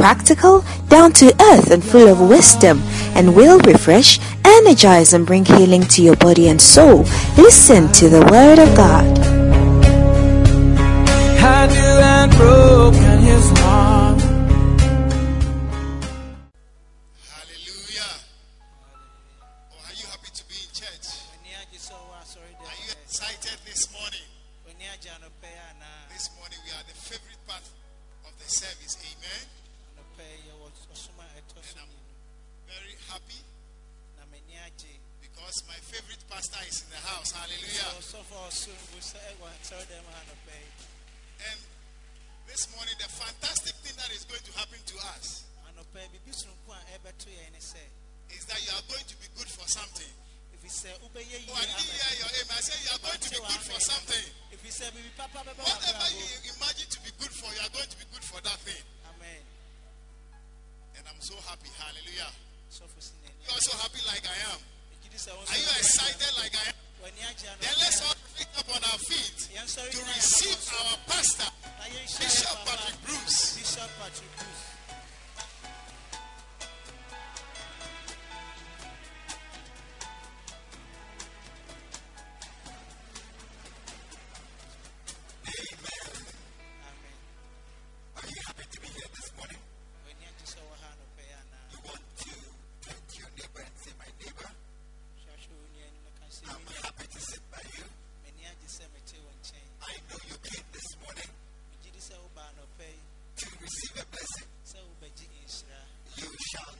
practical, down to earth, and full of wisdom, and will refresh, energize, and bring healing to your body and soul. Listen to the Word of God. I know you came this morning to receive a blessing. You shall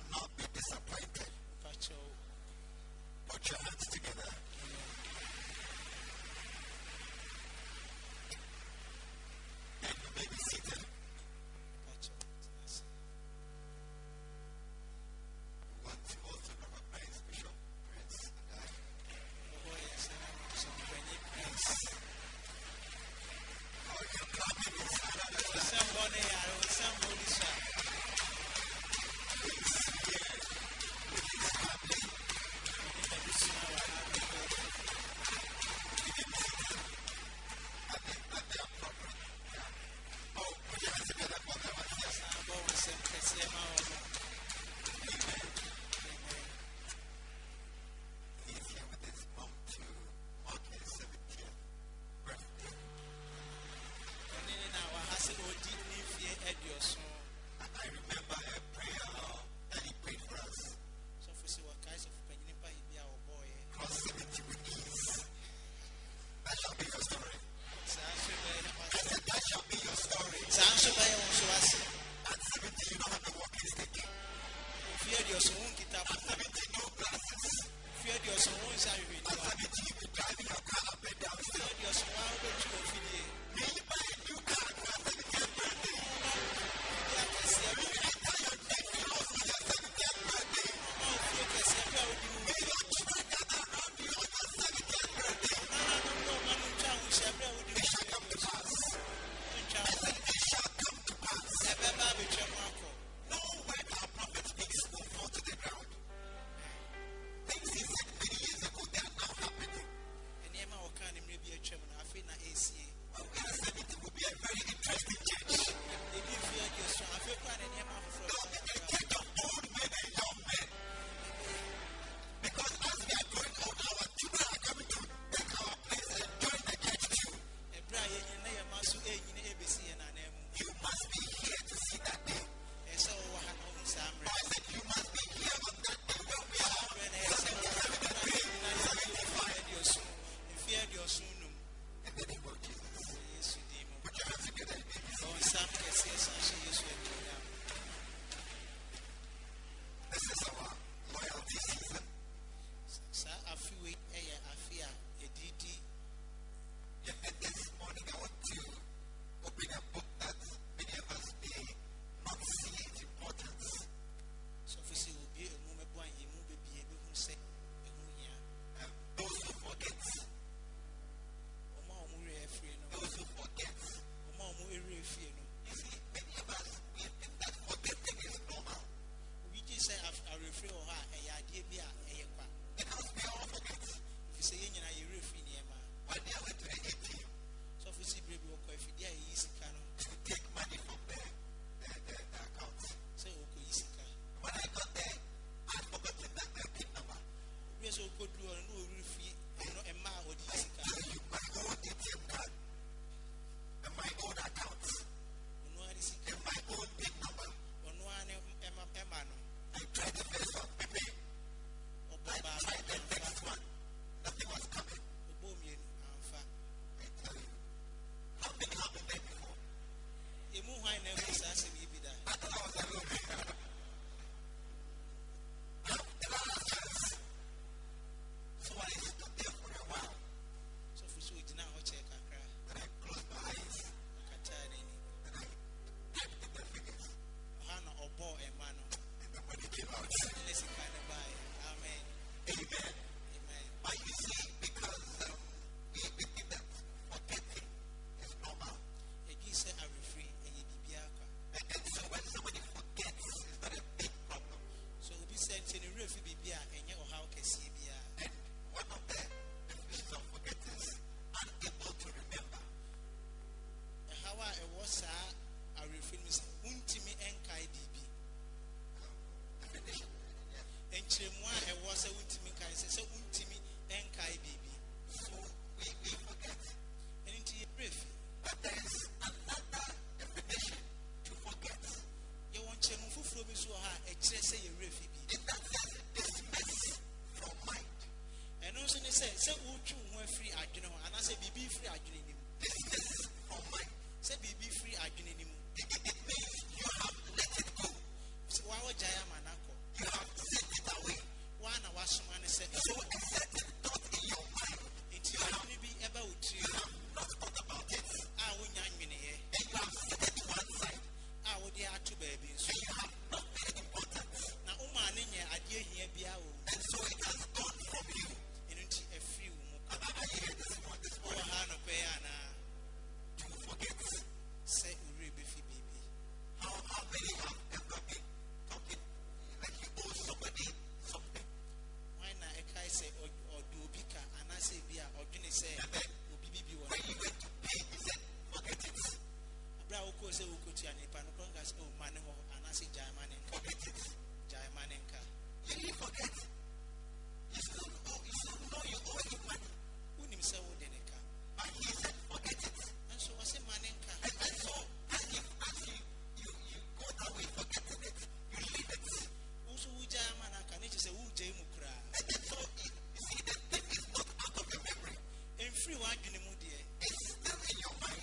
It's still in your mind.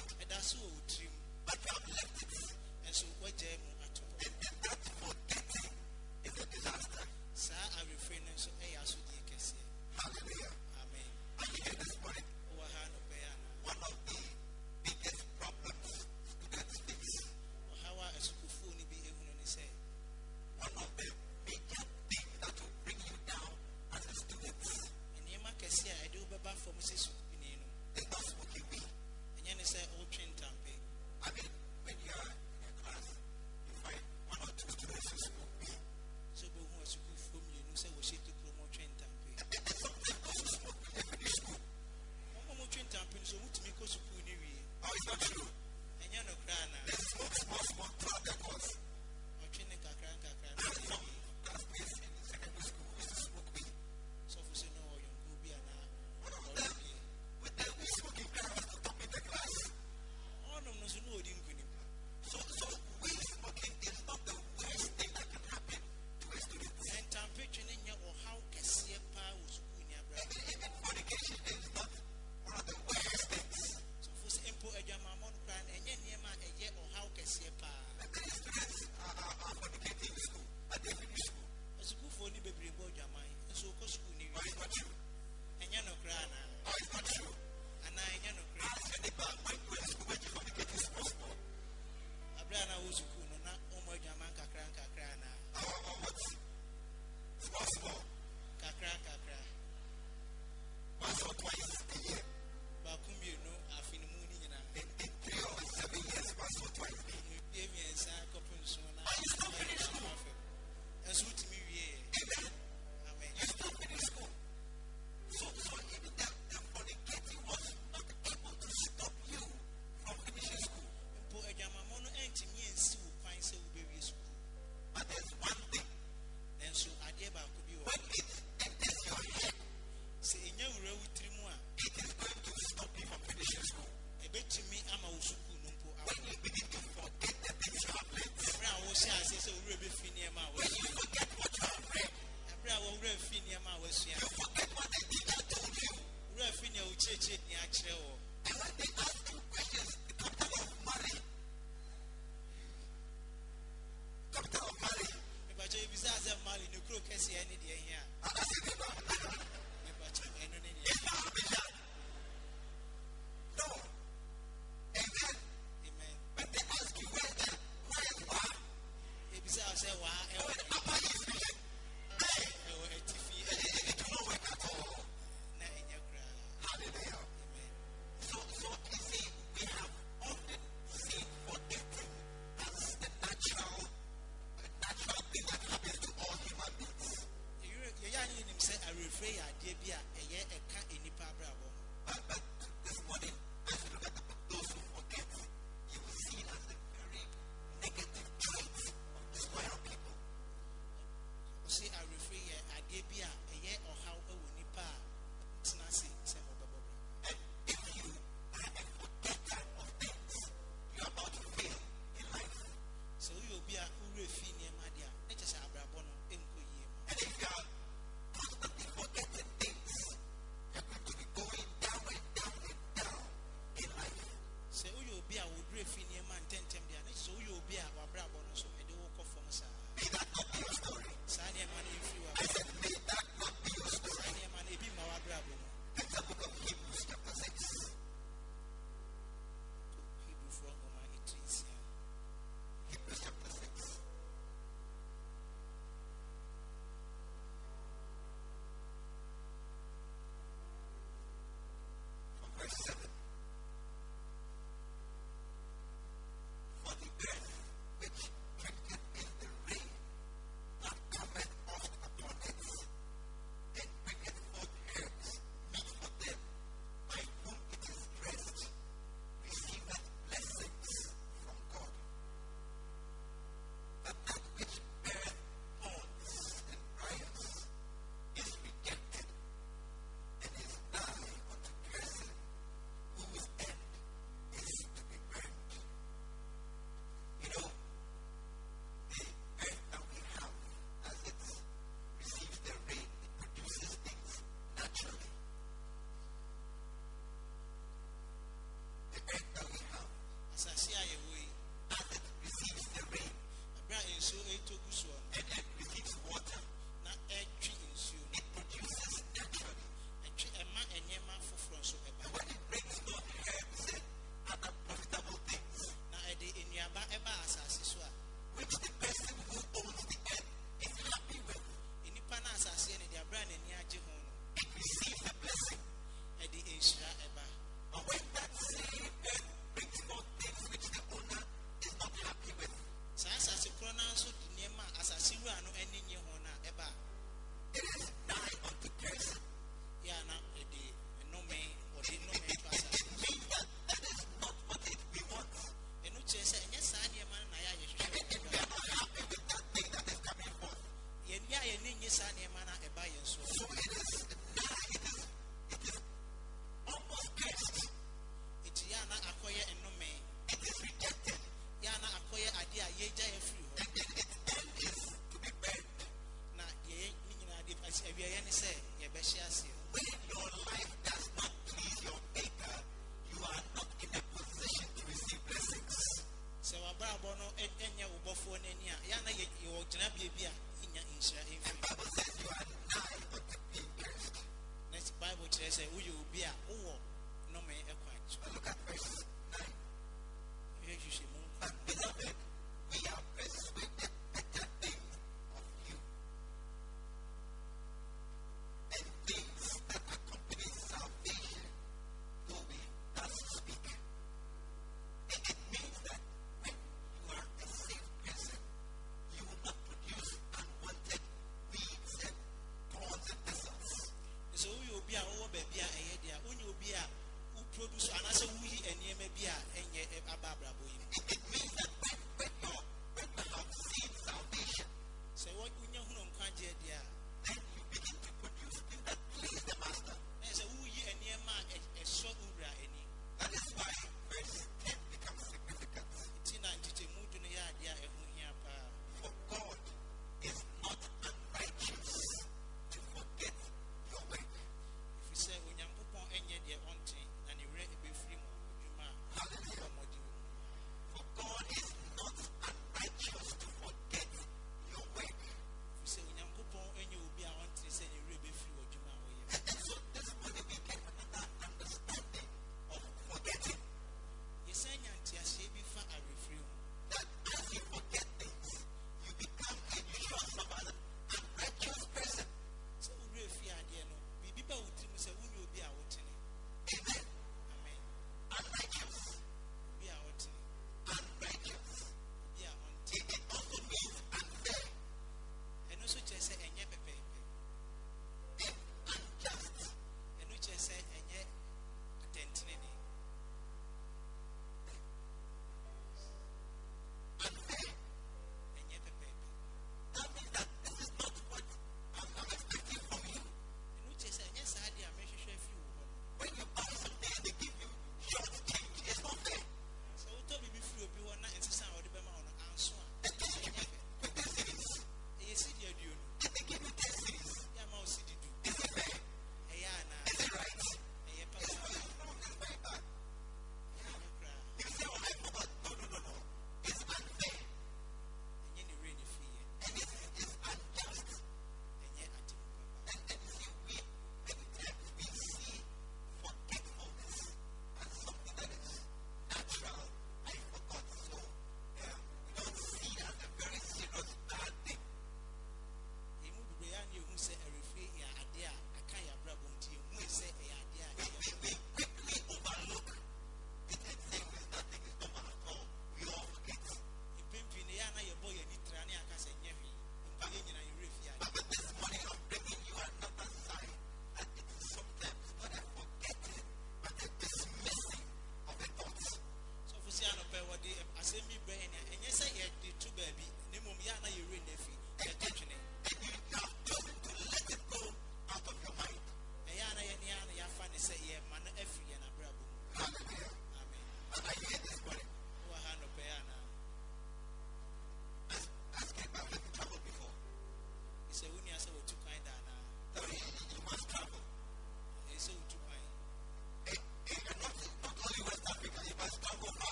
But you have left it. And so what And, and that forgetting is a disaster. Hallelujah. Amen.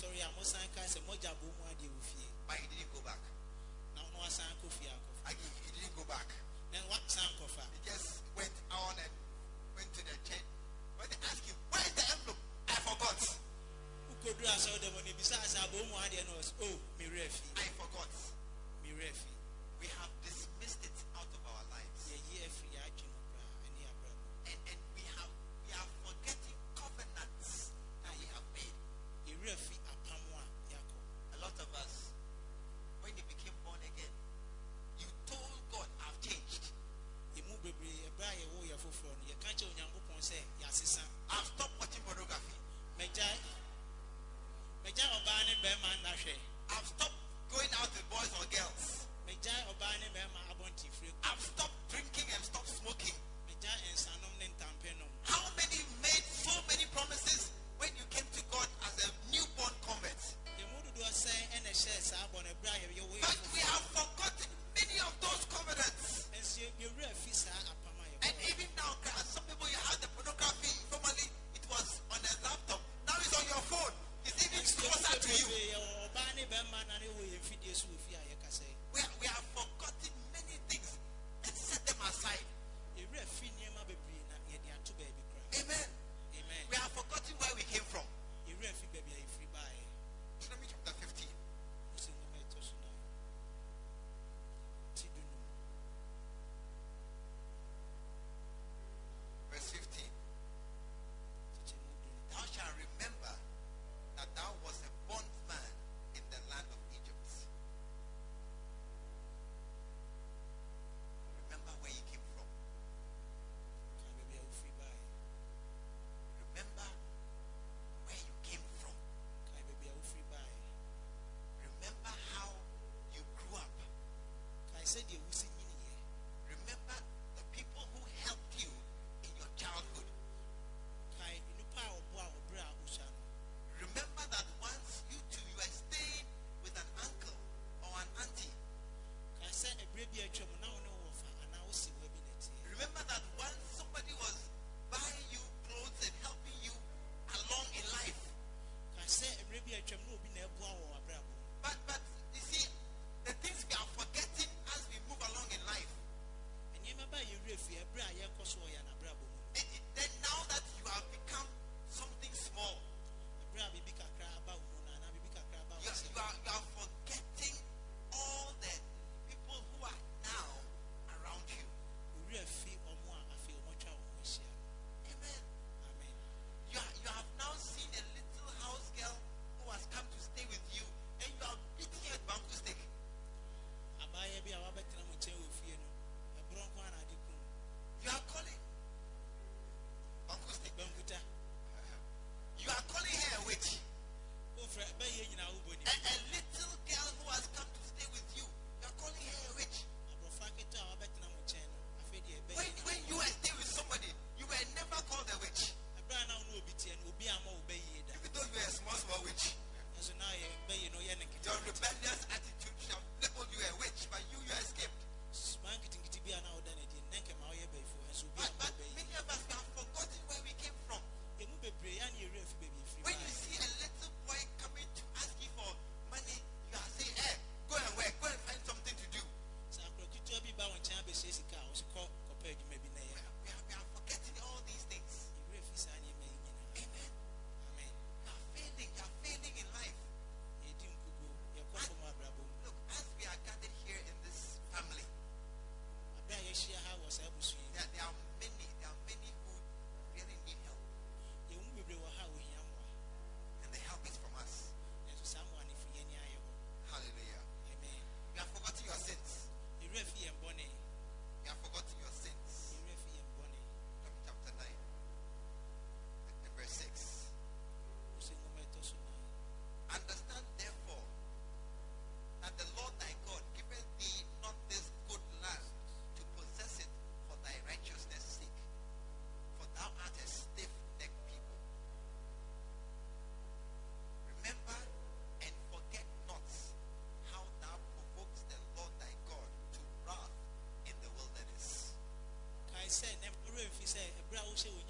sorry, I'm most kind of mojabu said they will see I will see you."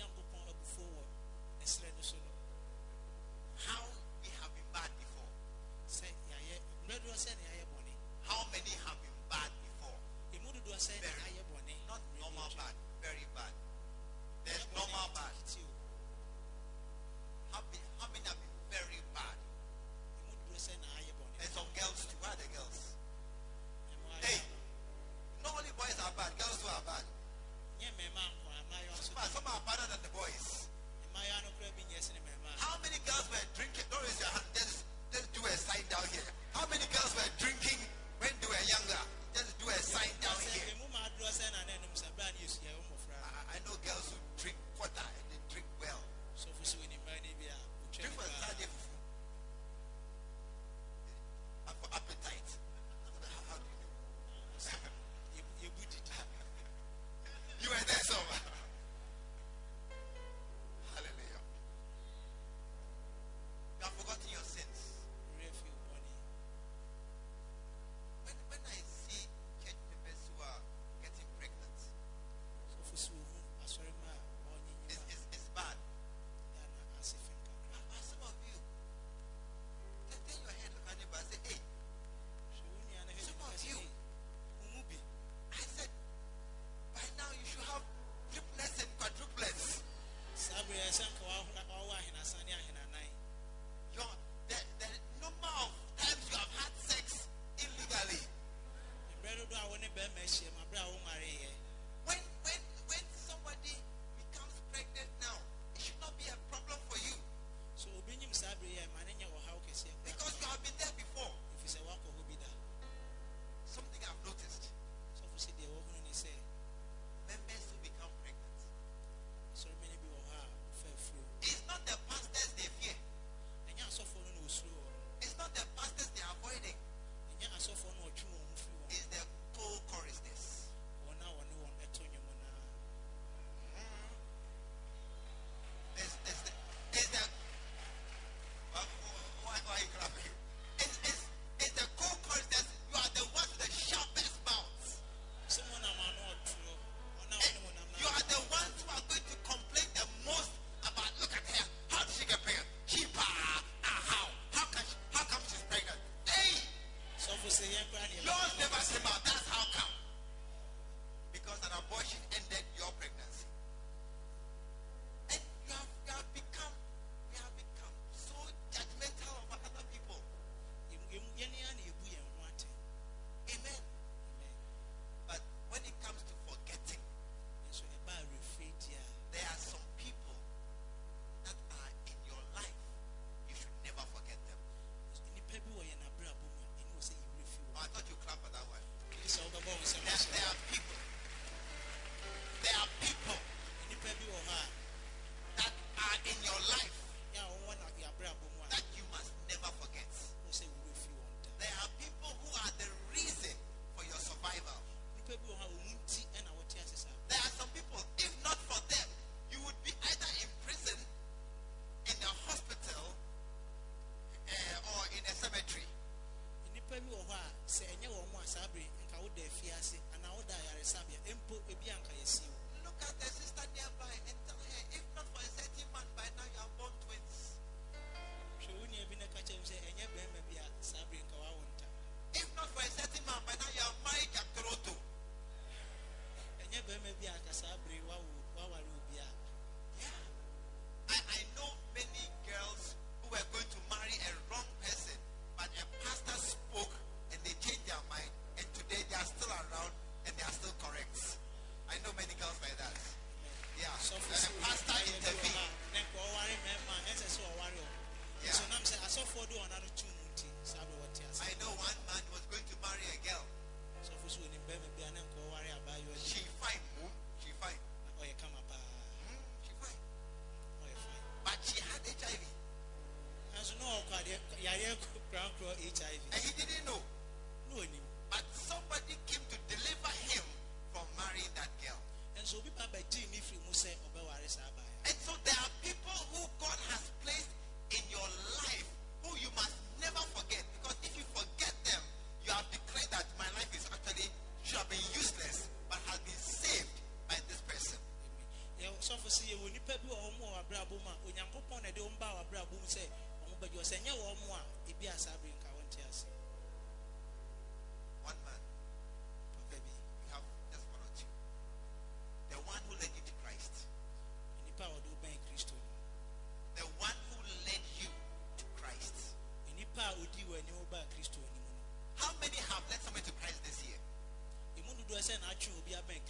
You will be a bank.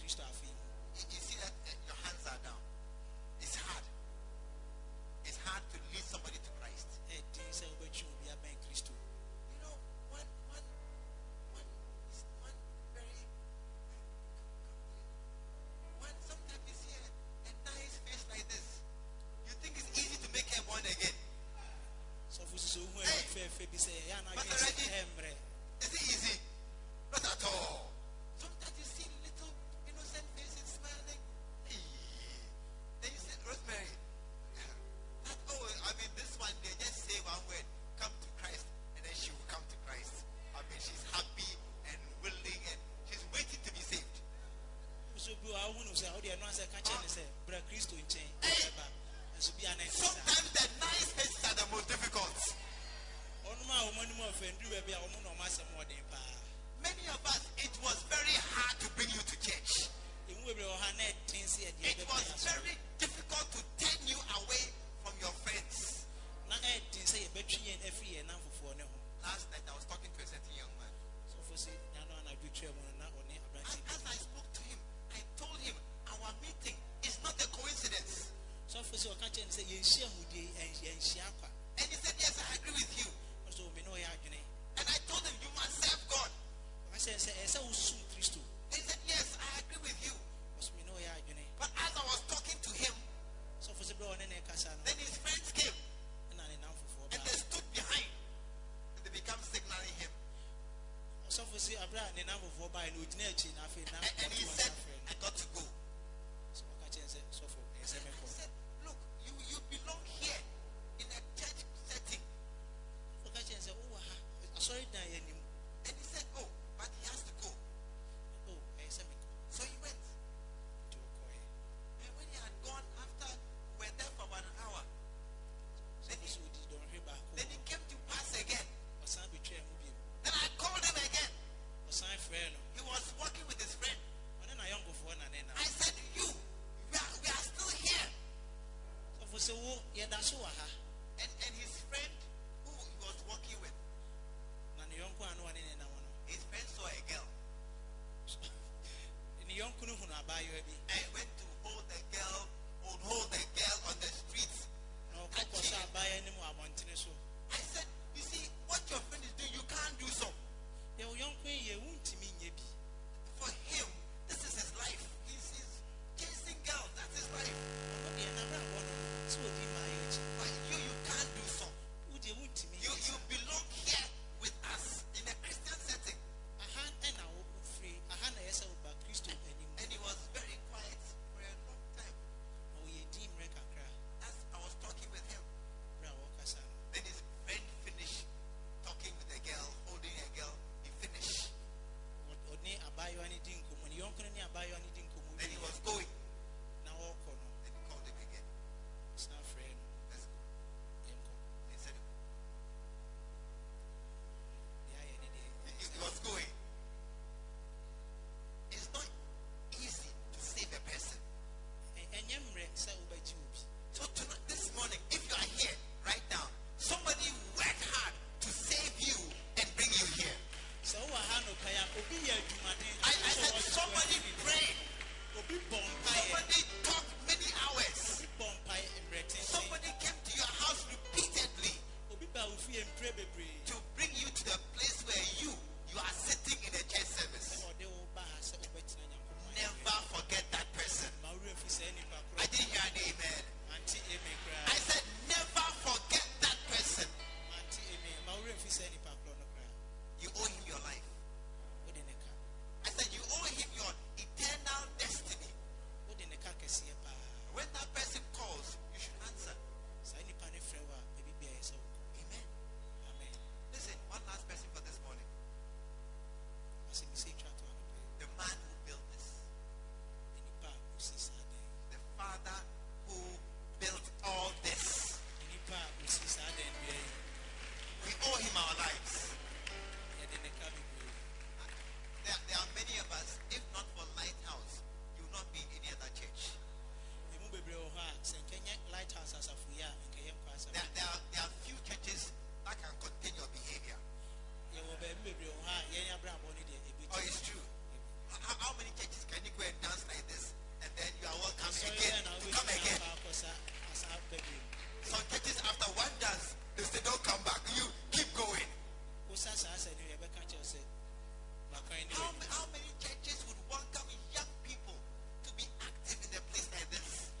how, many churches would welcome young people to be active in a place like this?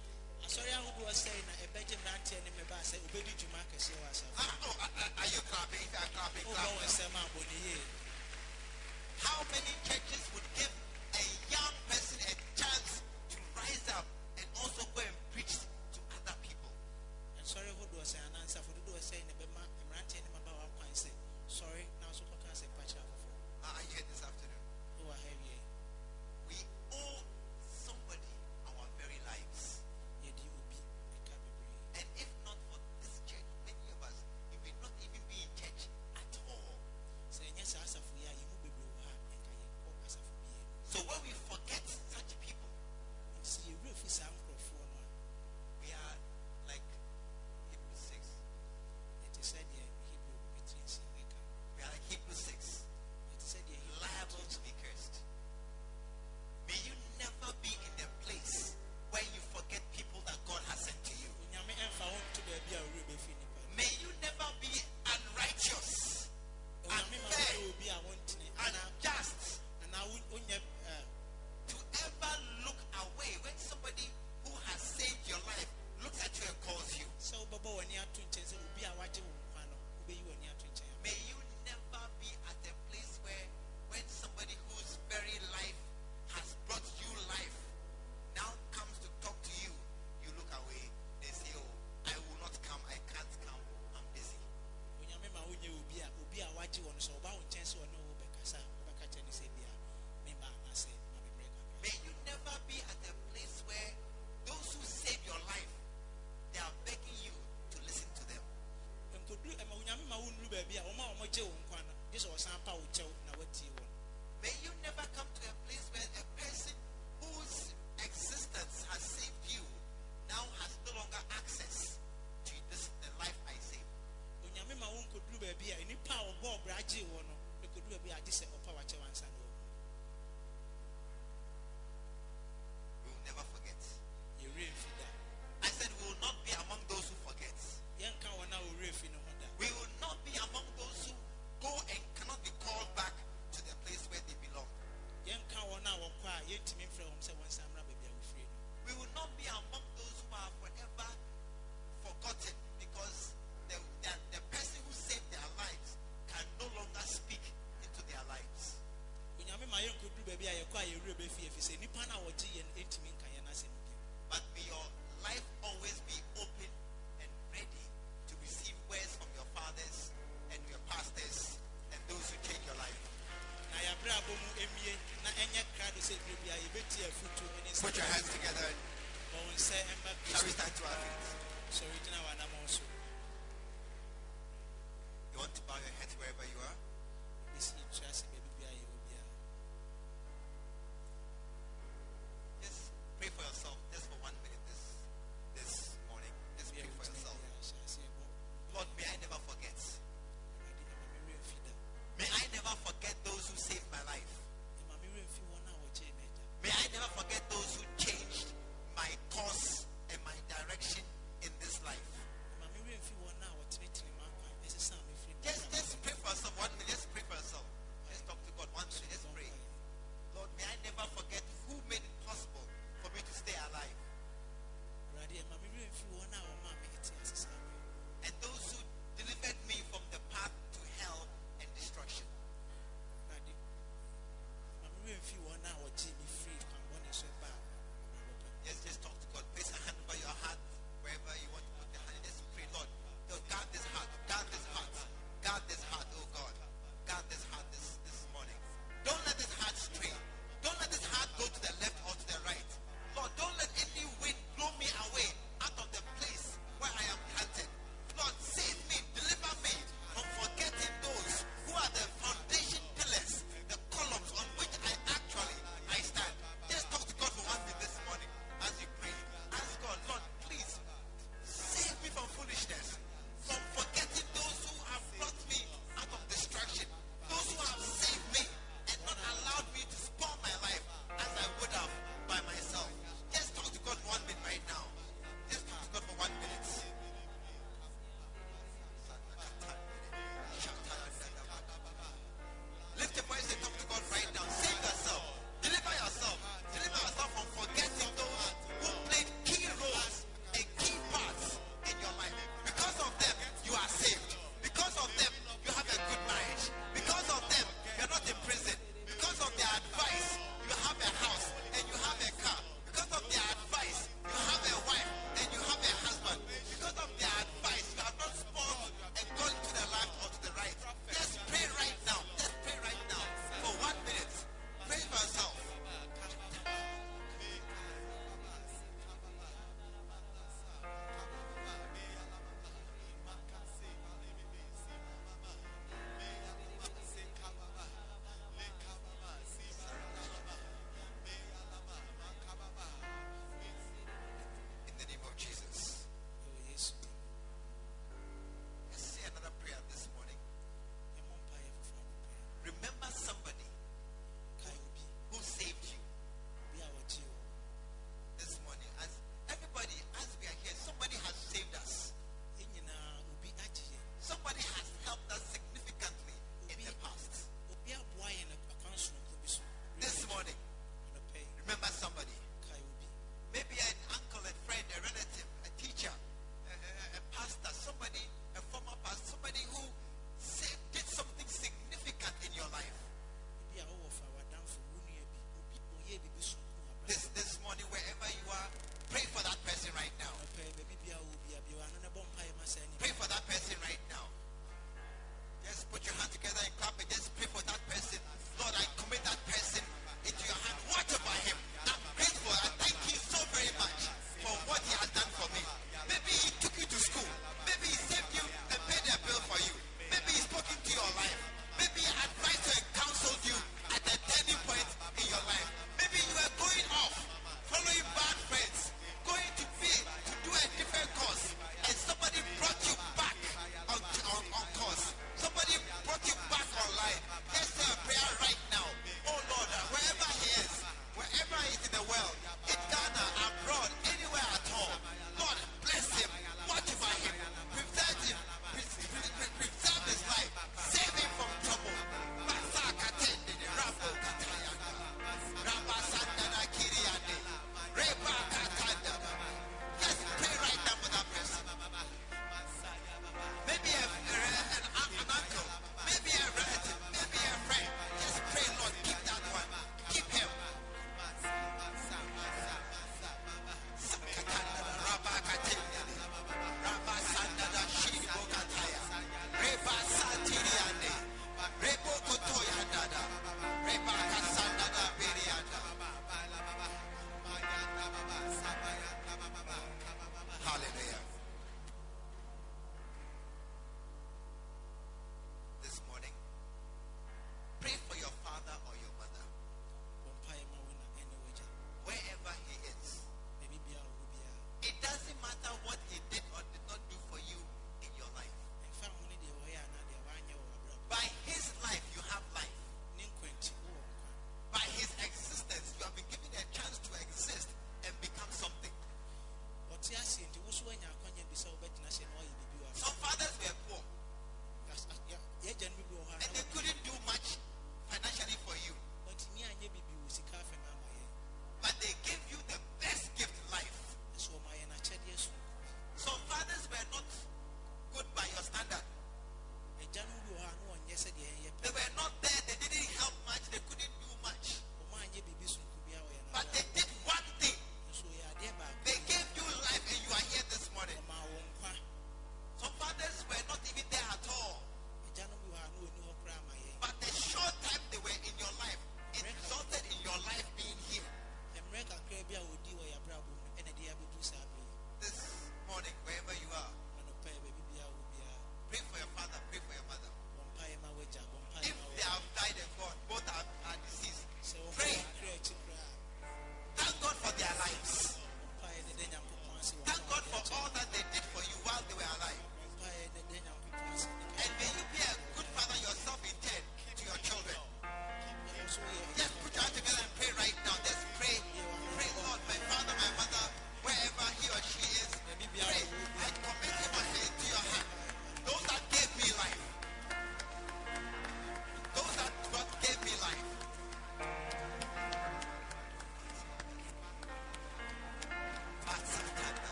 Sorry, I say say are you clapping? If you clapping, How many churches would give le BFIFC, ni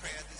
prayer